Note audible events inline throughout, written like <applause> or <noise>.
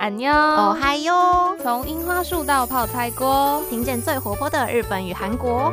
安妞哦嗨哟！从樱花树到泡菜锅，听见最活泼的日本与韩国。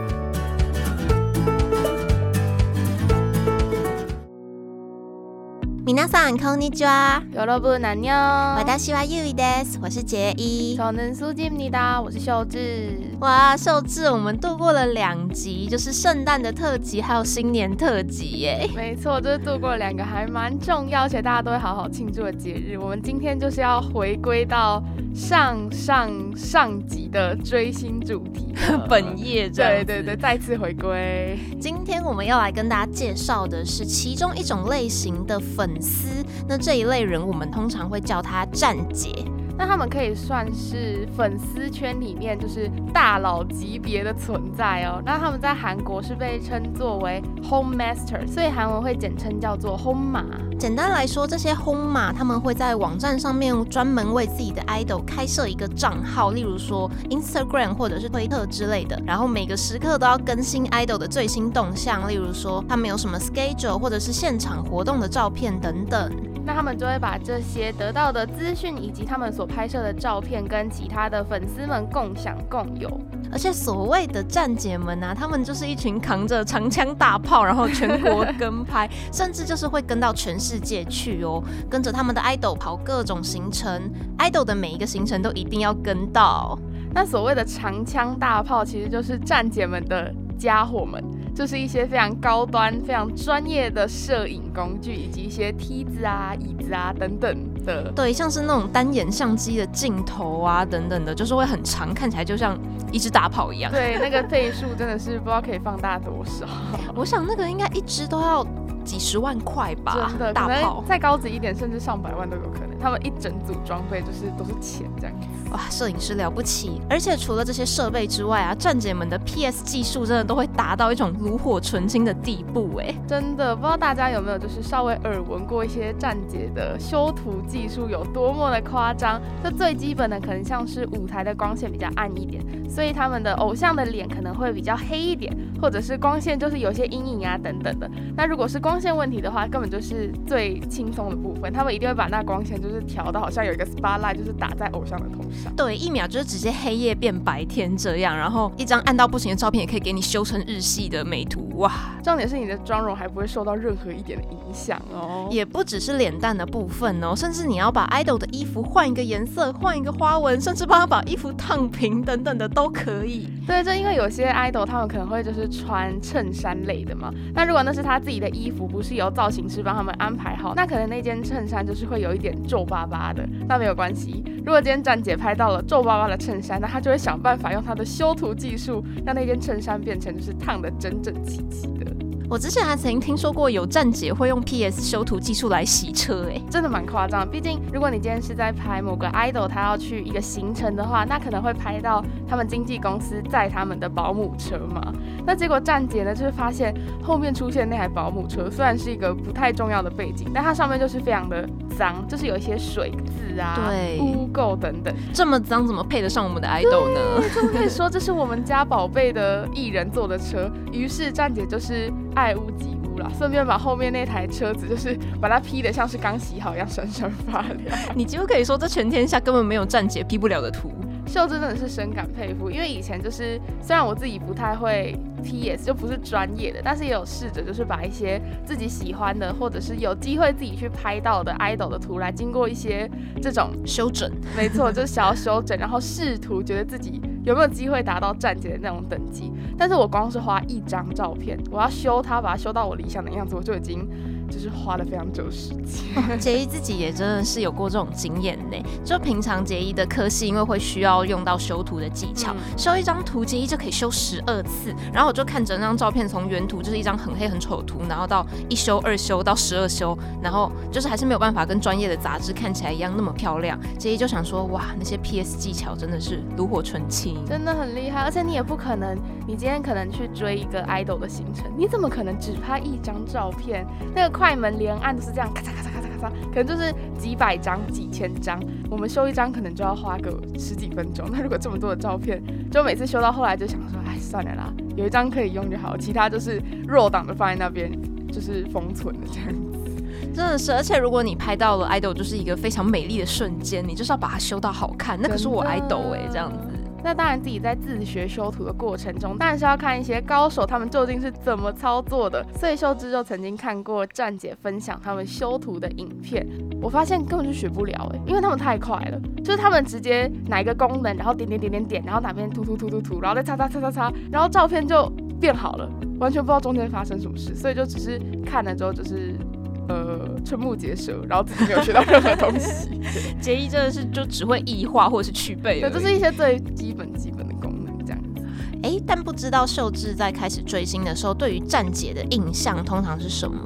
皆さんこんにちは。여러분安妞，私はゆいです。我是杰一。저는수지입니 다。 我是秀智。哇，秀智，我们度过了两集，就是圣诞的特辑，还有新年特辑耶。没错，就是度过了两个还蛮重要，而且大家都会好好庆祝的节日。我们今天就是要回归到上上上集的追星主题，本页对对对，再次回归。今天我们要来跟大家介绍的是其中一种类型的粉。 丝，那这一类人，我们通常会叫他站姐。那他们可以算是粉丝圈里面就是大佬级别的存在哦。那他们在韩国是被称作为 Home Master，所以韩文会简称叫做 Home 马。简单来说，这些 Home 马他们会在网站上面专门为自己的 idol 开设一个账号，例如说 Instagram 或者是推特之类的，然后每个时刻都要更新 idol 的最新动向，例如说他们有什么 schedule 或者是现场活动的照片等等。那他们就会把这些得到的资讯以及他们所拍摄的照片跟其他的粉丝们共享共有。而且所谓的站姐们啊，他们就是一群扛着长枪大炮，然后全国跟拍，甚至就是会跟到全世界去哦，跟着他们的 idol 跑各种行程，idol 的每一个行程都一定要跟到。那所谓的长枪大炮，其实就是站姐们的家伙们。就是一些非常高端、非常专业的摄影工具，以及一些梯子啊、椅子啊等等的。对，像是那种单眼相机的镜头啊等等的，就是会很长，看起来就像一只大炮一样。对，那个倍数真的是不知道可以放大多少。<laughs> 我想那个应该一只都要。几十万块吧，真的，大炮再高级一点，甚至上百万都有可能。他们一整组装备就是都是钱这样。哇，摄影师了不起！而且除了这些设备之外啊，站姐们的 PS 技术真的都会达到一种炉火纯青的地步哎。真的，不知道大家有没有就是稍微耳闻过一些站姐的修图技术有多么的夸张？这最基本的可能像是舞台的光线比较暗一点，所以他们的偶像的脸可能会比较黑一点，或者是光线就是有些阴影啊等等的。那如果是光光线问题的话，根本就是最轻松的部分。他们一定会把那光线就是调到好像有一个 spotlight，就是打在偶像的头上。对，一秒就是直接黑夜变白天这样。然后一张暗到不行的照片，也可以给你修成日系的美图。哇，重点是你的妆容还不会受到任何一点的影响哦。也不只是脸蛋的部分哦，甚至你要把 idol 的衣服换一个颜色，换一个花纹，甚至帮他把衣服烫平等等的都可以。对，就因为有些 idol 他们可能会就是穿衬衫类的嘛。那如果那是他自己的衣服。不是由造型师帮他们安排好，那可能那件衬衫就是会有一点皱巴巴的，那没有关系。如果今天站姐拍到了皱巴巴的衬衫，那她就会想办法用她的修图技术，让那件衬衫变成就是烫的整整齐齐的。我之前还曾经听说过有站姐会用 PS 修图技术来洗车，哎，真的蛮夸张。毕竟如果你今天是在拍某个 idol，他要去一个行程的话，那可能会拍到他们经纪公司载他们的保姆车嘛。那结果站姐呢，就是发现后面出现那台保姆车，虽然是一个不太重要的背景，但它上面就是非常的脏，就是有一些水渍啊、对污垢等等。这么脏，怎么配得上我们的 idol 呢？<laughs> 就可以说这是我们家宝贝的艺人坐的车。于是站姐就是。爱屋及乌啦，顺便把后面那台车子就是把它 P 的像是刚洗好一样闪闪发亮。你几乎可以说这全天下根本没有站姐 P 不了的图。秀真的是深感佩服，因为以前就是虽然我自己不太会 PS，就不是专业的，但是也有试着就是把一些自己喜欢的或者是有机会自己去拍到的 idol 的图来经过一些这种修整，没错，就是想要修整，然后试图觉得自己。有没有机会达到站姐的那种等级？但是我光是花一张照片，我要修它，把它修到我理想的样子，我就已经。就是花了非常久时间，<laughs> 杰伊自己也真的是有过这种经验呢。就平常杰伊的科系，因为会需要用到修图的技巧，修一张图杰伊就可以修十二次。然后我就看整张照片，从原图就是一张很黑很丑的图，然后到一修二修到十二修，然后就是还是没有办法跟专业的杂志看起来一样那么漂亮。杰伊就想说，哇，那些 PS 技巧真的是炉火纯青，真的很厉害。而且你也不可能，你今天可能去追一个 idol 的行程，你怎么可能只拍一张照片？那个。快门连按都是这样，咔嚓咔嚓咔嚓咔嚓，可能就是几百张、几千张。我们修一张可能就要花个十几分钟。那如果这么多的照片，就每次修到后来就想说，哎，算了啦，有一张可以用就好，其他就是弱档的放在那边，就是封存的这样子。真的是，而且如果你拍到了 idol，就是一个非常美丽的瞬间，你就是要把它修到好看，那可是我 idol 哎，这样子。那当然，自己在自学修图的过程中，当然是要看一些高手他们究竟是怎么操作的。所以秀芝就曾经看过站姐分享他们修图的影片，我发现根本就学不了哎，因为他们太快了，就是他们直接哪一个功能，然后点点点点点，然后哪边涂涂涂涂涂，然后再擦擦擦擦擦，然后照片就变好了，完全不知道中间发生什么事，所以就只是看了之后就是。呃，瞠目结舌，然后自己没有学到任何东西。<laughs> 结衣真的是就只会异化或者是去背，对，就是一些最基本基本的功能这样子。哎，但不知道秀智在开始追星的时候，对于站姐的印象通常是什么？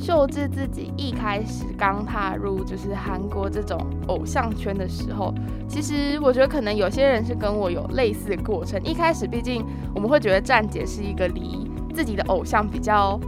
秀智自己一开始刚踏入就是韩国这种偶像圈的时候，其实我觉得可能有些人是跟我有类似的过程。一开始，毕竟我们会觉得站姐是一个离自己的偶像比较。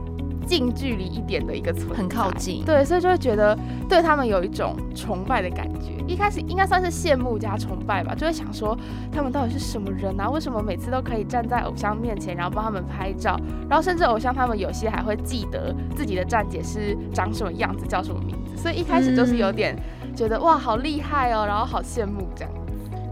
近距离一点的一个存在，很靠近，对，所以就会觉得对他们有一种崇拜的感觉。一开始应该算是羡慕加崇拜吧，就会想说他们到底是什么人啊？为什么每次都可以站在偶像面前，然后帮他们拍照，然后甚至偶像他们有些还会记得自己的站姐是长什么样子，叫什么名字。所以一开始就是有点觉得哇，好厉害哦，然后好羡慕这样。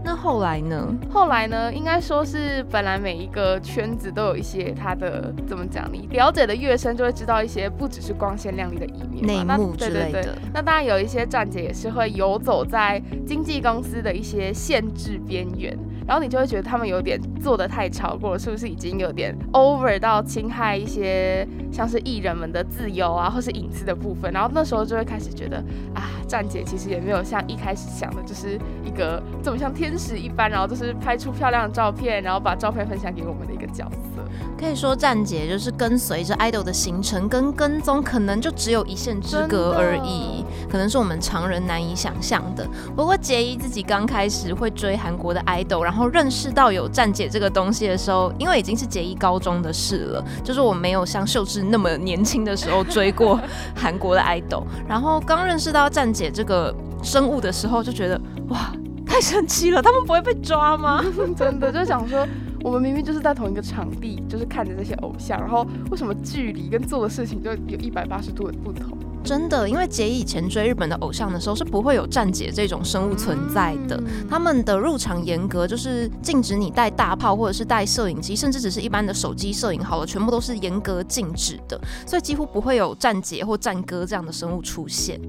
那后来呢？后来呢？应该说是本来每一个圈子都有一些它的怎么讲？你了解的越深，就会知道一些不只是光鲜亮丽的一面，内幕之类的。那当然有一些站姐也是会游走在经纪公司的一些限制边缘。然后你就会觉得他们有点做的太超过了，是不是已经有点 over 到侵害一些像是艺人们的自由啊，或是隐私的部分？然后那时候就会开始觉得啊，站姐其实也没有像一开始想的，就是一个这么像天使一般，然后就是拍出漂亮的照片，然后把照片分享给我们的一个角色。可以说站姐就是跟随着 idol 的行程跟跟踪，可能就只有一线之隔而已，可能是我们常人难以想象的。不过杰伊自己刚开始会追韩国的 idol，然后认识到有站姐这个东西的时候，因为已经是杰伊高中的事了，就是我没有像秀智那么年轻的时候追过韩国的 idol，然后刚认识到站姐这个生物的时候，就觉得哇，太神奇了，他们不会被抓吗？<laughs> 真的就想说。我们明明就是在同一个场地，就是看着这些偶像，然后为什么距离跟做的事情就有一百八十度的不同？真的，因为姐以前追日本的偶像的时候是不会有站姐这种生物存在的。他们的入场严格，就是禁止你带大炮或者是带摄影机，甚至只是一般的手机摄影好了，全部都是严格禁止的，所以几乎不会有站姐或站哥这样的生物出现。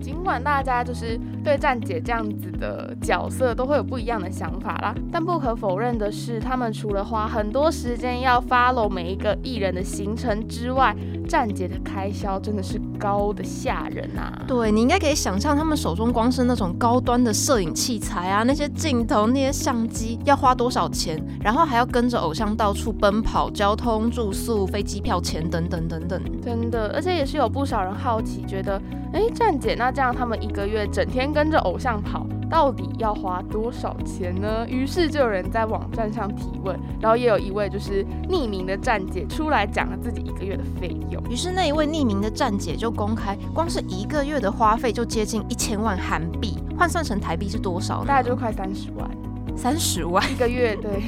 尽管大家就是对站姐这样子的角色都会有不一样的想法啦，但不可否认的是，他们除了花很多时间要 follow 每一个艺人的行程之外，站姐的开销真的是高的吓人啊！对你应该可以想象，他们手中光是那种高端的摄影器材啊，那些镜头、那些相机要花多少钱，然后还要跟着偶像到处奔跑，交通、住宿、飞机票钱等等等等。真的，而且也是有不少人好奇，觉得，哎，站姐那。这样他们一个月整天跟着偶像跑，到底要花多少钱呢？于是就有人在网站上提问，然后也有一位就是匿名的站姐出来讲了自己一个月的费用。于是那一位匿名的站姐就公开，光是一个月的花费就接近一千万韩币，换算成台币是多少？大概就快三十万。三十万 <laughs> 一个月，对。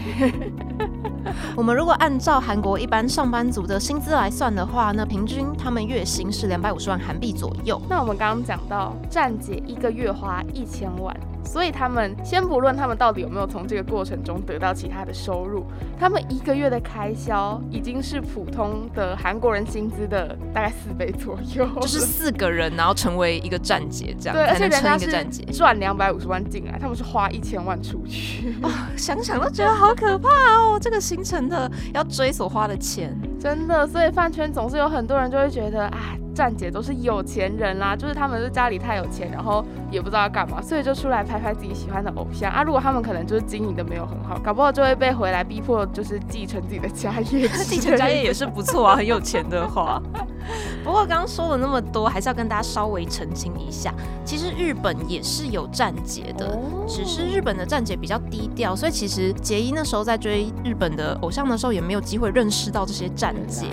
<laughs> 我们如果按照韩国一般上班族的薪资来算的话，那平均他们月薪是两百五十万韩币左右。那我们刚刚讲到站姐一个月花一千万。所以他们先不论他们到底有没有从这个过程中得到其他的收入，他们一个月的开销已经是普通的韩国人薪资的大概四倍左右。就是四个人，然后成为一个站姐这样，对，而且人家是赚两百五十万进来，他们是花一千万出去。哦想想都觉得好可怕哦，这个行程的要追所花的钱，真的。所以饭圈总是有很多人就会觉得，哎。站姐都是有钱人啦，就是他们是家里太有钱，然后也不知道要干嘛，所以就出来拍拍自己喜欢的偶像啊。如果他们可能就是经营的没有很好，搞不好就会被回来逼迫，就是继承自己的家业。继承家业也是不错啊，很有钱的话。<laughs> 不过刚刚说了那么多，还是要跟大家稍微澄清一下，其实日本也是有站姐的，只是日本的站姐比较低调，所以其实杰伊那时候在追日本的偶像的时候，也没有机会认识到这些站姐。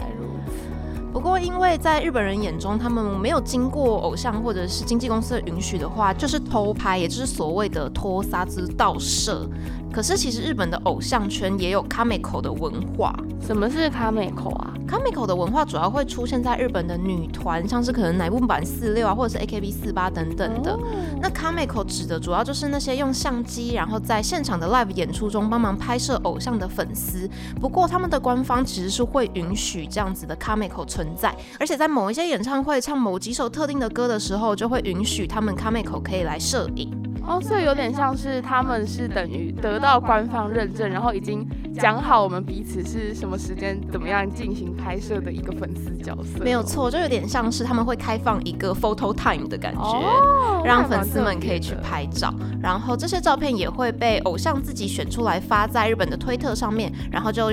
不过，因为在日本人眼中，他们没有经过偶像或者是经纪公司的允许的话，就是偷拍，也就是所谓的拖沙子盗摄。可是其实日本的偶像圈也有卡美口的文化。什么是卡美口啊？卡美口的文化主要会出现在日本的女团，像是可能乃木坂四六啊，或者是 AKB 四八等等的。那卡美口指的主要就是那些用相机，然后在现场的 live 演出中帮忙拍摄偶像的粉丝。不过他们的官方其实是会允许这样子的卡美口存在，而且在某一些演唱会唱某几首特定的歌的时候，就会允许他们卡美口可以来摄影。哦，所以有点像是他们是等于得到官方认证，然后已经讲好我们彼此是什么时间怎么样进行拍摄的一个粉丝角色。没有错，就有点像是他们会开放一个 photo time 的感觉，让粉丝们可以去拍照，然后这些照片也会被偶像自己选出来发在日本的推特上面，然后就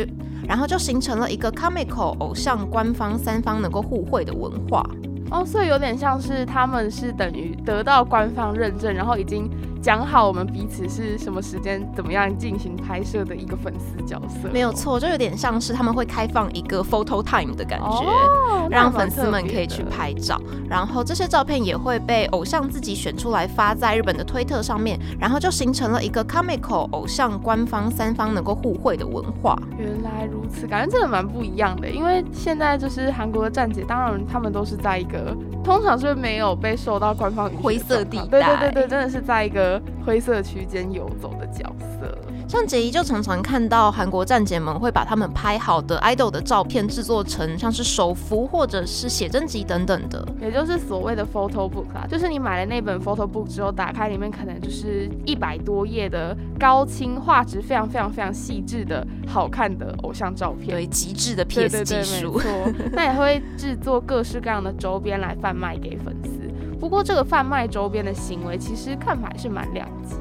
然后就形成了一个 comical 偶像官方三方能够互惠的文化。哦，所以有点像是他们是等于得到官方认证，然后已经讲好我们彼此是什么时间怎么样进行拍摄的一个粉丝角色。没有错，就有点像是他们会开放一个 photo time 的感觉，让粉丝们可以去拍照，然后这些照片也会被偶像自己选出来发在日本的推特上面，然后就形成了一个 comical 偶像官方三方能够互惠的文化。原来如此，感觉真的蛮不一样的，因为现在就是韩国的站姐，当然他们都是在一个。通常是没有被受到官方灰色地带，对对对对，真的是在一个灰色区间游走的角色。像杰伊就常常看到韩国站姐们会把他们拍好的 idol 的照片制作成像是手幅或者是写真集等等的，也就是所谓的 photo book 啦，就是你买了那本 photo book 之后，打开里面可能就是一百多页的高清画质非常非常非常细致的好看的偶像照片，对，极致的 PS 技术。<laughs> 那也会制作各式各样的周边来贩卖给粉丝。不过这个贩卖周边的行为，其实看法还是蛮两极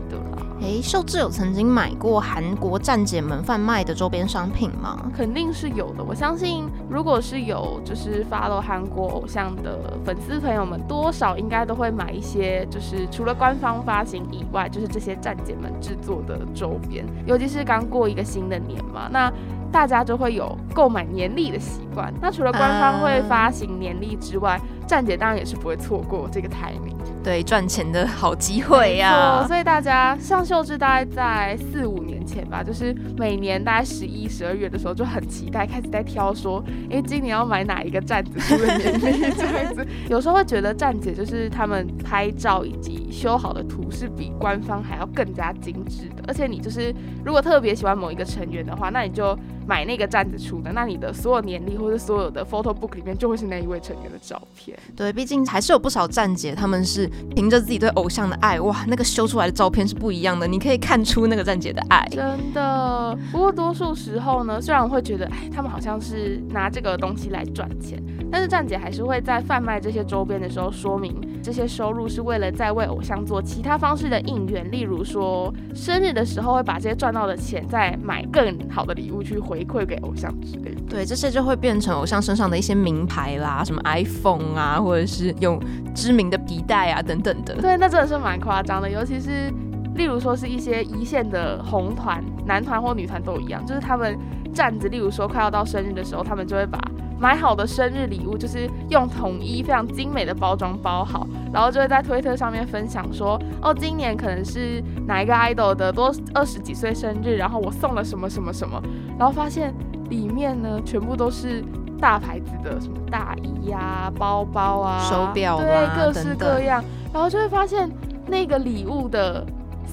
的啦。哎，秀智有曾经买过韩国站姐们贩卖的周边商品吗？肯定是有的。我相信，如果是有就是 follow 韩国偶像的粉丝朋友们，多少应该都会买一些，就是除了官方发行以外，就是这些站姐们制作的周边。尤其是刚过一个新的年嘛，那。大家就会有购买年历的习惯。那除了官方会发行年历之外，站姐当然也是不会错过这个台名。对，赚钱的好机会呀。所以大家像秀智，大概在四五年前吧，就是每年大概十一、十二月的时候就很期待，开始在挑说，哎，今年要买哪一个站子出的年历这样子。有时候会觉得站姐就是他们拍照以及修好的图是比官方还要更加精致的。而且你就是如果特别喜欢某一个成员的话，那你就。买那个站子出的，那你的所有年历或者所有的 photo book 里面就会是那一位成员的照片。对，毕竟还是有不少站姐，他们是凭着自己对偶像的爱，哇，那个修出来的照片是不一样的，你可以看出那个站姐的爱。真的，不过多数时候呢，虽然我会觉得，哎，他们好像是拿这个东西来赚钱，但是站姐还是会在贩卖这些周边的时候说明，这些收入是为了在为偶像做其他方式的应援，例如说生日的时候会把这些赚到的钱再买更好的礼物去回。馈给偶像之类的，对，这些就会变成偶像身上的一些名牌啦，什么 iPhone 啊，或者是有知名的皮带啊等等的。对，那真的是蛮夸张的，尤其是例如说是一些一线的红团、男团或女团都一样，就是他们站着，例如说快要到生日的时候，他们就会把。买好的生日礼物就是用统一非常精美的包装包好，然后就会在推特上面分享说，哦，今年可能是哪一个 idol 的多二十几岁生日，然后我送了什么什么什么，然后发现里面呢全部都是大牌子的什么大衣呀、包包啊、手表对，各式各样，然后就会发现那个礼物的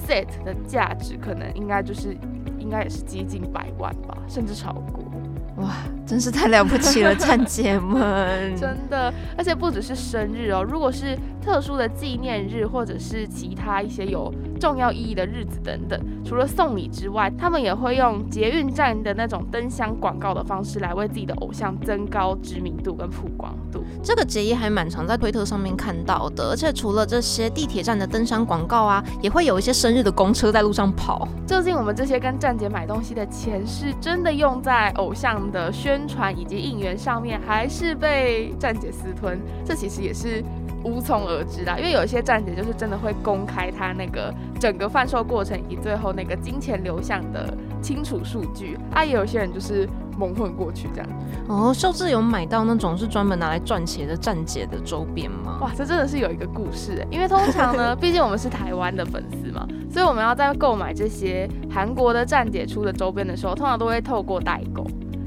set 的价值可能应该就是应该也是接近百万吧，甚至超过。哇，真是太了不起了，<laughs> 站姐们！真的，而且不只是生日哦，如果是特殊的纪念日，或者是其他一些有重要意义的日子等等，除了送礼之外，他们也会用捷运站的那种灯箱广告的方式来为自己的偶像增高知名度跟曝光度。这个节仪还蛮常在推特上面看到的，而且除了这些地铁站的灯箱广告啊，也会有一些生日的公车在路上跑。究竟我们这些跟站姐买东西的钱，是真的用在偶像？的宣传以及应援上面，还是被站姐私吞，这其实也是无从而知啦。因为有一些站姐就是真的会公开他那个整个贩售过程以及最后那个金钱流向的清楚数据，啊，也有些人就是蒙混过去这样。哦，秀智有买到那种是专门拿来赚钱的站姐的周边吗？哇，这真的是有一个故事，因为通常呢，<laughs> 毕竟我们是台湾的粉丝嘛，所以我们要在购买这些韩国的站姐出的周边的时候，通常都会透过代购。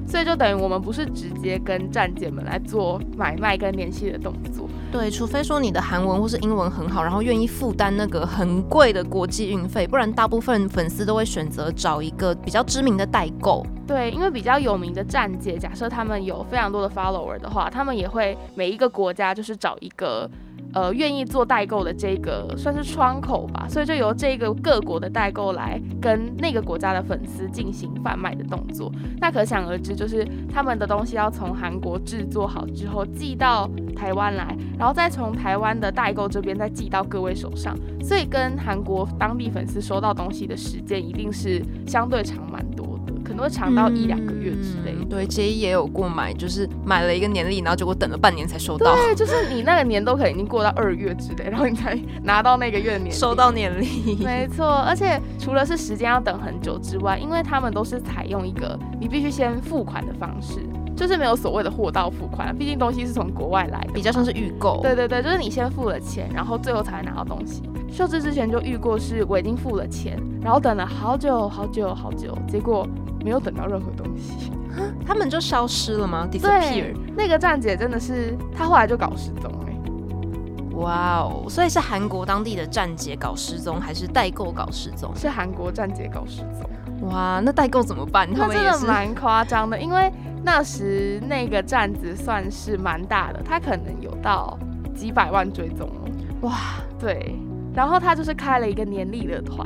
所以就等于我们不是直接跟站姐们来做买卖跟联系的动作，对，除非说你的韩文或是英文很好，然后愿意负担那个很贵的国际运费，不然大部分粉丝都会选择找一个比较知名的代购。对，因为比较有名的站姐，假设他们有非常多的 follower 的话，他们也会每一个国家就是找一个。呃，愿意做代购的这个算是窗口吧，所以就由这个各国的代购来跟那个国家的粉丝进行贩卖的动作。那可想而知，就是他们的东西要从韩国制作好之后寄到台湾来，然后再从台湾的代购这边再寄到各位手上，所以跟韩国当地粉丝收到东西的时间一定是相对长蛮多。可能会长到一两个月之类。对，杰伊也有过买，就是买了一个年历，然后结果等了半年才收到。对，就是你那个年都可能已经过到二月之类，然后你才拿到那个月年收到年历。没错，而且除了是时间要等很久之外，因为他们都是采用一个你必须先付款的方式，就是没有所谓的货到付款，毕竟东西是从国外来的，比较像是预购。对对对，就是你先付了钱，然后最后才拿到东西。秀智之前就遇过，是我已经付了钱，然后等了好久好久好久，结果。没有等到任何东西，<laughs> 他们就消失了吗？disappear。那个站姐真的是，她后来就搞失踪哎。哇哦，所以是韩国当地的站姐搞失踪，还是代购搞失踪？是韩国站姐搞失踪。哇，那代购怎么办？他们真的蛮夸张的，因为那时那个站子算是蛮大的，他可能有到几百万追踪了。哇，对。然后他就是开了一个年历的团，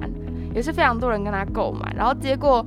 也是非常多人跟他购买，然后结果。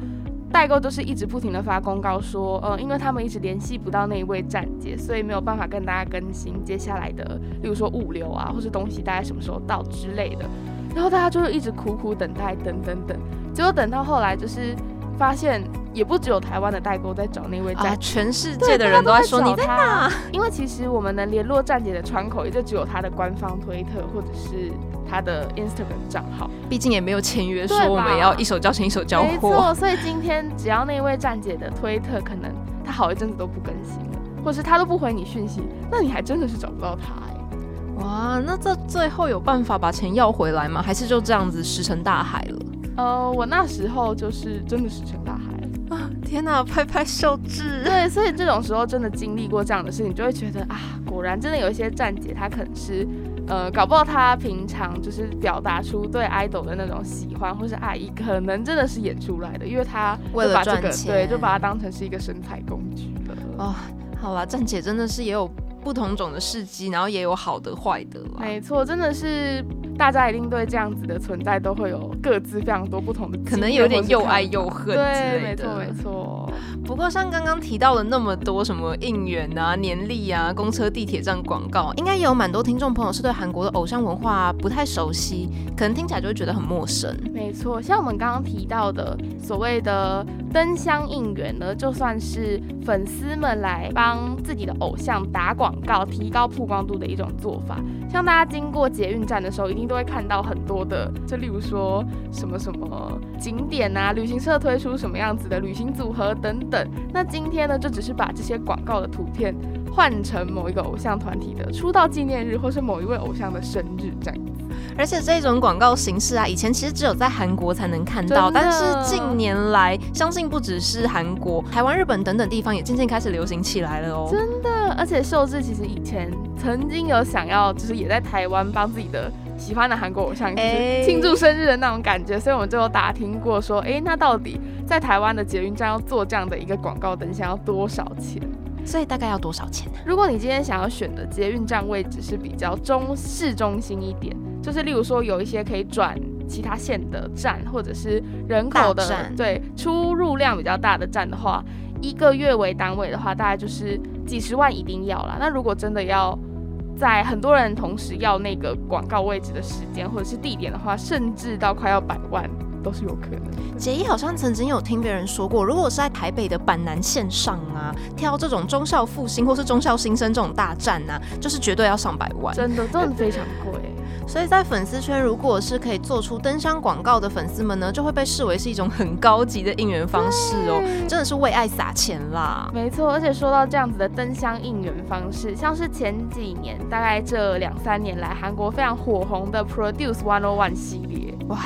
代购就是一直不停的发公告说，呃，因为他们一直联系不到那一位站姐，所以没有办法跟大家更新接下来的，例如说物流啊，或是东西大概什么时候到之类的。然后大家就是一直苦苦等待，等等等，结果等到后来就是发现，也不只有台湾的代购在找那位站，全世界的人都在说你在哪。因为其实我们能联络站姐的窗口，也就只有他的官方推特或者是。他的 Instagram 账号，毕竟也没有签约说我们要一手交钱一手交货。没错，所以今天只要那位站姐的推特可能他好一阵子都不更新了，或是他都不回你讯息，那你还真的是找不到他哎。哇，那这最后有办法把钱要回来吗？还是就这样子石沉大海了？呃，我那时候就是真的石沉大啊！天哪，拍拍手指。对，所以这种时候真的经历过这样的事情，就会觉得啊，果然真的有一些站姐她可能是。呃，搞不好他平常就是表达出对 idol 的那种喜欢或是爱意，可能真的是演出来的，因为他为了赚钱，对，就把它当成是一个生财工具了。哦，好吧，站姐真的是也有。不同种的事迹，然后也有好的坏的没错，真的是大家一定对这样子的存在都会有各自非常多不同的，可能有点又爱又恨对，没错没错。不过像刚刚提到的那么多什么应援啊、年历啊、公车、地铁站广告，应该也有蛮多听众朋友是对韩国的偶像文化不太熟悉，可能听起来就会觉得很陌生。没错，像我们刚刚提到的所谓的灯箱应援呢，就算是粉丝们来帮自己的偶像打。广告提高曝光度的一种做法，像大家经过捷运站的时候，一定都会看到很多的，就例如说什么什么景点啊，旅行社推出什么样子的旅行组合等等。那今天呢，就只是把这些广告的图片换成某一个偶像团体的出道纪念日，或是某一位偶像的生日这样。而且这种广告形式啊，以前其实只有在韩国才能看到，但是近年来，相信不只是韩国、台湾、日本等等地方也渐渐开始流行起来了哦。真的，而且秀智其实以前曾经有想要，就是也在台湾帮自己的喜欢的韩国偶像庆祝生日的那种感觉，所以我们就有打听过说，哎，那到底在台湾的捷运站要做这样的一个广告灯箱要多少钱？所以大概要多少钱呢？如果你今天想要选的捷运站位置是比较中市中心一点。就是例如说有一些可以转其他线的站，或者是人口的对出入量比较大的站的话，一个月为单位的话，大概就是几十万一定要啦。那如果真的要在很多人同时要那个广告位置的时间或者是地点的话，甚至到快要百万都是有可能。杰一好像曾经有听别人说过，如果是在台北的板南线上啊，挑这种中校复兴或是中校新生这种大站啊，就是绝对要上百万，真的真的非常贵。所以在粉丝圈，如果是可以做出灯箱广告的粉丝们呢，就会被视为是一种很高级的应援方式哦，真的是为爱撒钱啦。没错，而且说到这样子的灯箱应援方式，像是前几年，大概这两三年来，韩国非常火红的 Produce One O One 系列，哇。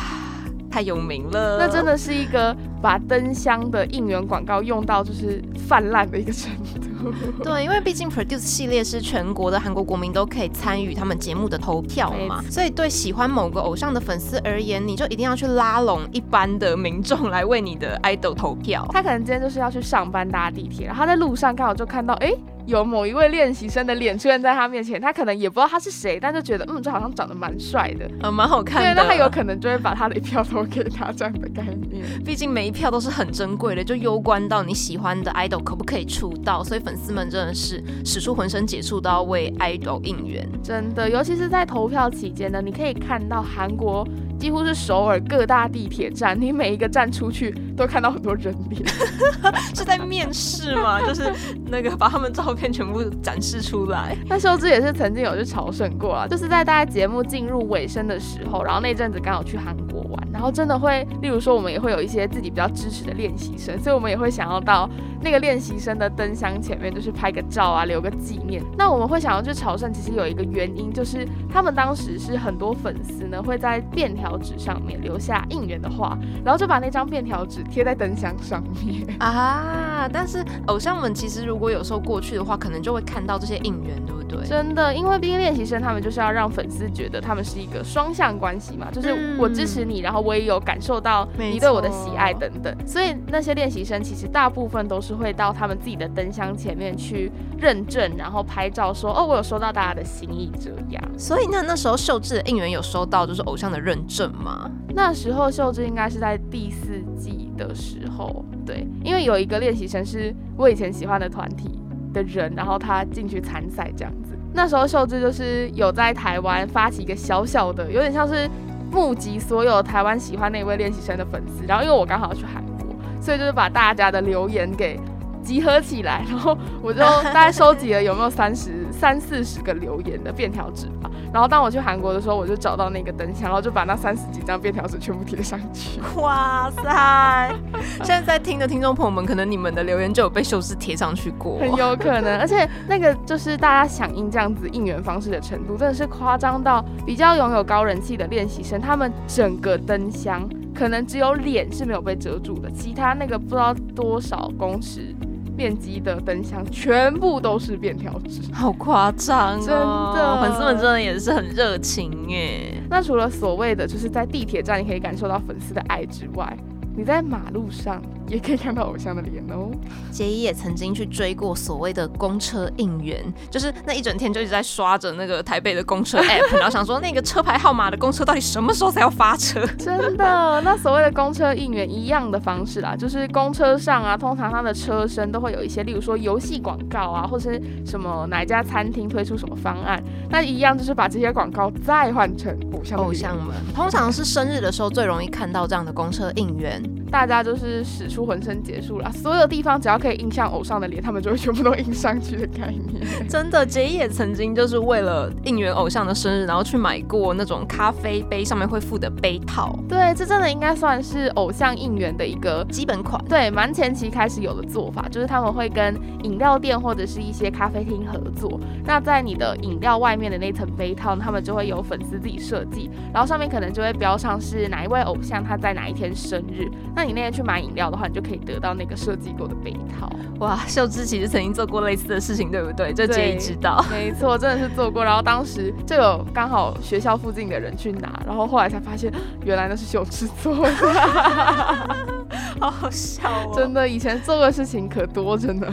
太有名了，那真的是一个把灯箱的应援广告用到就是泛滥的一个程度。<laughs> 对，因为毕竟 Produce 系列是全国的韩国国民都可以参与他们节目的投票嘛，所以对喜欢某个偶像的粉丝而言，你就一定要去拉拢一般的民众来为你的 idol 投票。他可能今天就是要去上班搭地铁，然后他在路上刚好就看到，哎。有某一位练习生的脸出现在他面前，他可能也不知道他是谁，但就觉得嗯，这好像长得蛮帅的，嗯，蛮好看的。对，那他有可能就会把他的一票投给他这样的概念。毕竟每一票都是很珍贵的，就攸关到你喜欢的 idol 可不可以出道，所以粉丝们真的是使出浑身解数都要为 idol 应援。真的，尤其是在投票期间呢，你可以看到韩国。几乎是首尔各大地铁站，你每一个站出去都看到很多人脸，<laughs> 是在面试吗？<laughs> 就是那个把他们照片全部展示出来。<laughs> 那秀智也是曾经有去朝圣过啊，就是在大家节目进入尾声的时候，然后那阵子刚好去韩国玩，然后真的会，例如说我们也会有一些自己比较支持的练习生，所以我们也会想要到那个练习生的灯箱前面，就是拍个照啊，留个纪念。那我们会想要去朝圣，其实有一个原因，就是他们当时是很多粉丝呢会在便条。条纸上面留下应援的话，然后就把那张便条纸贴在灯箱上面啊。但是偶像们其实如果有时候过去的话，可能就会看到这些应援，对不对？真的，因为毕竟练习生他们就是要让粉丝觉得他们是一个双向关系嘛，就是我支持你，然后我也有感受到你对我的喜爱等等。所以那些练习生其实大部分都是会到他们自己的灯箱前面去认证，然后拍照说哦，我有收到大家的心意这样。所以那那时候秀智的应援有收到就是偶像的认证。证吗？那时候秀智应该是在第四季的时候，对，因为有一个练习生是我以前喜欢的团体的人，然后他进去参赛这样子。那时候秀智就是有在台湾发起一个小小的，有点像是募集所有台湾喜欢那位练习生的粉丝，然后因为我刚好要去韩国，所以就是把大家的留言给。集合起来，然后我就大概收集了有没有三十三四十个留言的便条纸吧。然后当我去韩国的时候，我就找到那个灯箱，然后就把那三十几张便条纸全部贴上去。哇塞！现在在听的听众朋友们，可能你们的留言就有被秀智贴上去过，很有可能。而且那个就是大家响应这样子应援方式的程度，真的是夸张到比较拥有高人气的练习生，他们整个灯箱可能只有脸是没有被遮住的，其他那个不知道多少公尺。面积的灯箱全部都是便条纸，好夸张，真的，粉丝们真的也是很热情耶。那除了所谓的就是在地铁站你可以感受到粉丝的爱之外，你在马路上也可以看到偶像的脸哦。杰伊也曾经去追过所谓的公车应援，就是那一整天就一直在刷着那个台北的公车 <laughs> app，然后想说那个车牌号码的公车到底什么时候才要发车？真的，那所谓的公车应援一样的方式啦，就是公车上啊，通常它的车身都会有一些，例如说游戏广告啊，或者是什么哪家餐厅推出什么方案，那一样就是把这些广告再换成偶像偶像们，通常是生日的时候最容易看到这样的公车应援。大家就是使出浑身解数了，所有地方只要可以印上偶像的脸，他们就会全部都印上去的概念。真的，，J 也曾经就是为了应援偶像的生日，然后去买过那种咖啡杯上面会附的杯套。对，这真的应该算是偶像应援的一个基本款。对，蛮前期开始有的做法，就是他们会跟饮料店或者是一些咖啡厅合作。那在你的饮料外面的那层杯套，他们就会有粉丝自己设计，然后上面可能就会标上是哪一位偶像他在哪一天生日。那你那天去买饮料的话，你就可以得到那个设计过的杯套。哇，秀芝其实曾经做过类似的事情，对不对？这杰一知道，没错，真的是做过。然后当时就有刚好学校附近的人去拿，然后后来才发现，原来那是秀芝做的，<laughs> 好好笑哦！真的，以前做的事情可多，真的。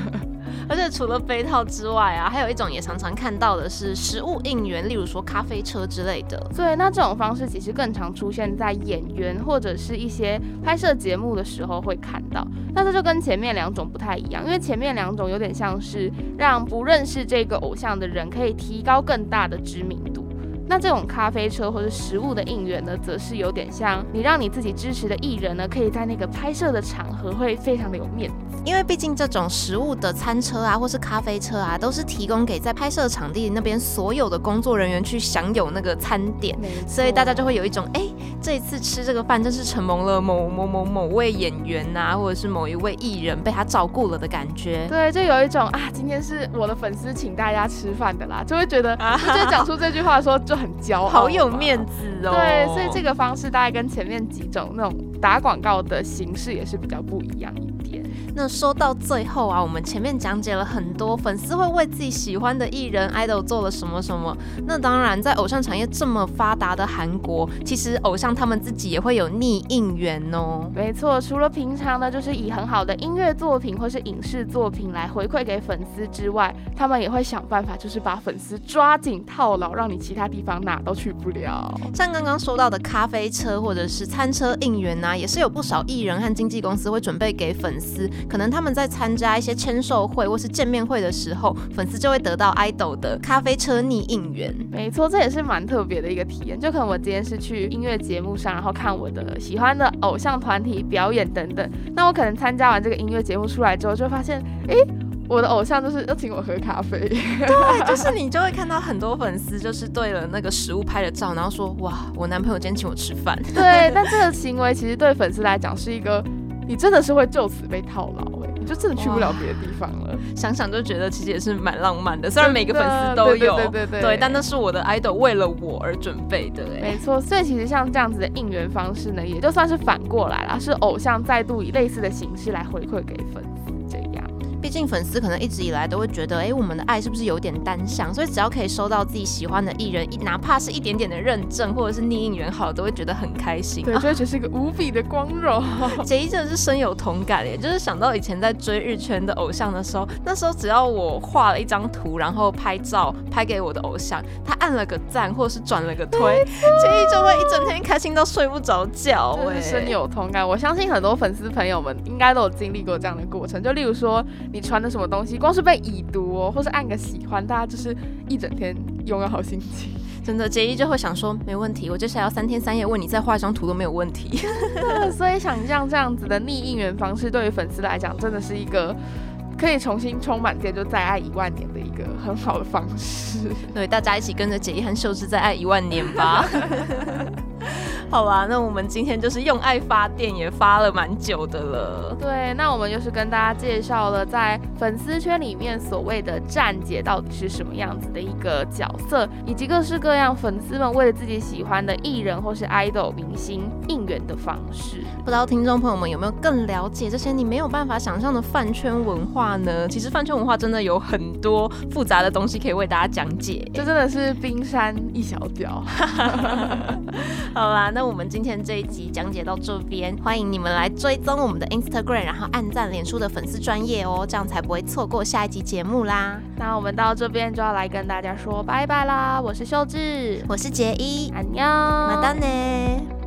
而且除了杯套之外啊，还有一种也常常看到的是食物应援，例如说咖啡车之类的。对，那这种方式其实更常出现在演员或者是一些拍摄节目的时候会看到。那这就跟前面两种不太一样，因为前面两种有点像是让不认识这个偶像的人可以提高更大的知名度。那这种咖啡车或者食物的应援呢，则是有点像你让你自己支持的艺人呢，可以在那个拍摄的场合会非常的有面子。因为毕竟这种食物的餐车啊，或是咖啡车啊，都是提供给在拍摄场地那边所有的工作人员去享有那个餐点，所以大家就会有一种哎，这一次吃这个饭真是承蒙了某某某某位演员呐，或者是某一位艺人被他照顾了的感觉。对，就有一种啊，今天是我的粉丝请大家吃饭的啦，就会觉得，<laughs> 就讲出这句话的时候就很骄傲，好有面子哦。对，所以这个方式大概跟前面几种那种打广告的形式也是比较不一样。那说到最后啊，我们前面讲解了很多粉丝会为自己喜欢的艺人 idol 做了什么什么。那当然，在偶像产业这么发达的韩国，其实偶像他们自己也会有逆应援哦。没错，除了平常呢，就是以很好的音乐作品或是影视作品来回馈给粉丝之外，他们也会想办法，就是把粉丝抓紧套牢，让你其他地方哪都去不了。像刚刚说到的咖啡车或者是餐车应援啊，也是有不少艺人和经纪公司会准备给粉丝。可能他们在参加一些签售会或是见面会的时候，粉丝就会得到 idol 的咖啡车逆应援。没错，这也是蛮特别的一个体验。就可能我今天是去音乐节目上，然后看我的喜欢的偶像团体表演等等。那我可能参加完这个音乐节目出来之后，就发现，诶，我的偶像就是要请我喝咖啡。对，就是你就会看到很多粉丝就是对了那个食物拍了照，然后说，哇，我男朋友今天请我吃饭。对，但这个行为其实对粉丝来讲是一个。你真的是会就此被套牢哎，你就真的去不了别的地方了。想想就觉得其实也是蛮浪漫的，虽然每个粉丝都有，对对对对，但那是我的 idol 为了我而准备的哎。没错，所以其实像这样子的应援方式呢，也就算是反过来了，是偶像再度以类似的形式来回馈给粉丝。毕竟粉丝可能一直以来都会觉得，哎，我们的爱是不是有点单向？所以只要可以收到自己喜欢的艺人，哪怕是一点点的认证或者是逆应援好，都会觉得很开心。对，<laughs> 就会觉得是一个无比的光荣。<laughs> 杰一真的是深有同感耶，就是想到以前在追日圈的偶像的时候，那时候只要我画了一张图，然后拍照拍给我的偶像，他按了个赞或者是转了个推，<laughs> 杰一就会一整天开心到睡不着觉。哎，深有同感。我相信很多粉丝朋友们应该都有经历过这样的过程，就例如说。你传的什么东西，光是被已读哦，或是按个喜欢，大家就是一整天拥有好心情。<laughs> 真的，杰一就会想说，没问题，我接下来要三天三夜问你再画一张图都没有问题。<laughs> 所以想象这样子的逆应援方式，对于粉丝来讲，真的是一个可以重新充满电，就再爱一万年的一个很好的方式。对，大家一起跟着杰一和秀智再爱一万年吧。<laughs> <laughs> 好吧，那我们今天就是用爱发电，也发了蛮久的了。对，那我们就是跟大家介绍了在粉丝圈里面所谓的站姐到底是什么样子的一个角色，以及各式各样粉丝们为了自己喜欢的艺人或是 idol 明星应援的方式。不知道听众朋友们有没有更了解这些你没有办法想象的饭圈文化呢？其实饭圈文化真的有很多复杂的东西可以为大家讲解，这真的是冰山一小角。<laughs> 好啦，那我们今天这一集讲解到这边，欢迎你们来追踪我们的 Instagram，然后按赞脸书的粉丝专业哦，这样才不会错过下一集节目啦。那我们到这边就要来跟大家说拜拜啦，我是秀智，我是杰一，安妞，马丹呢。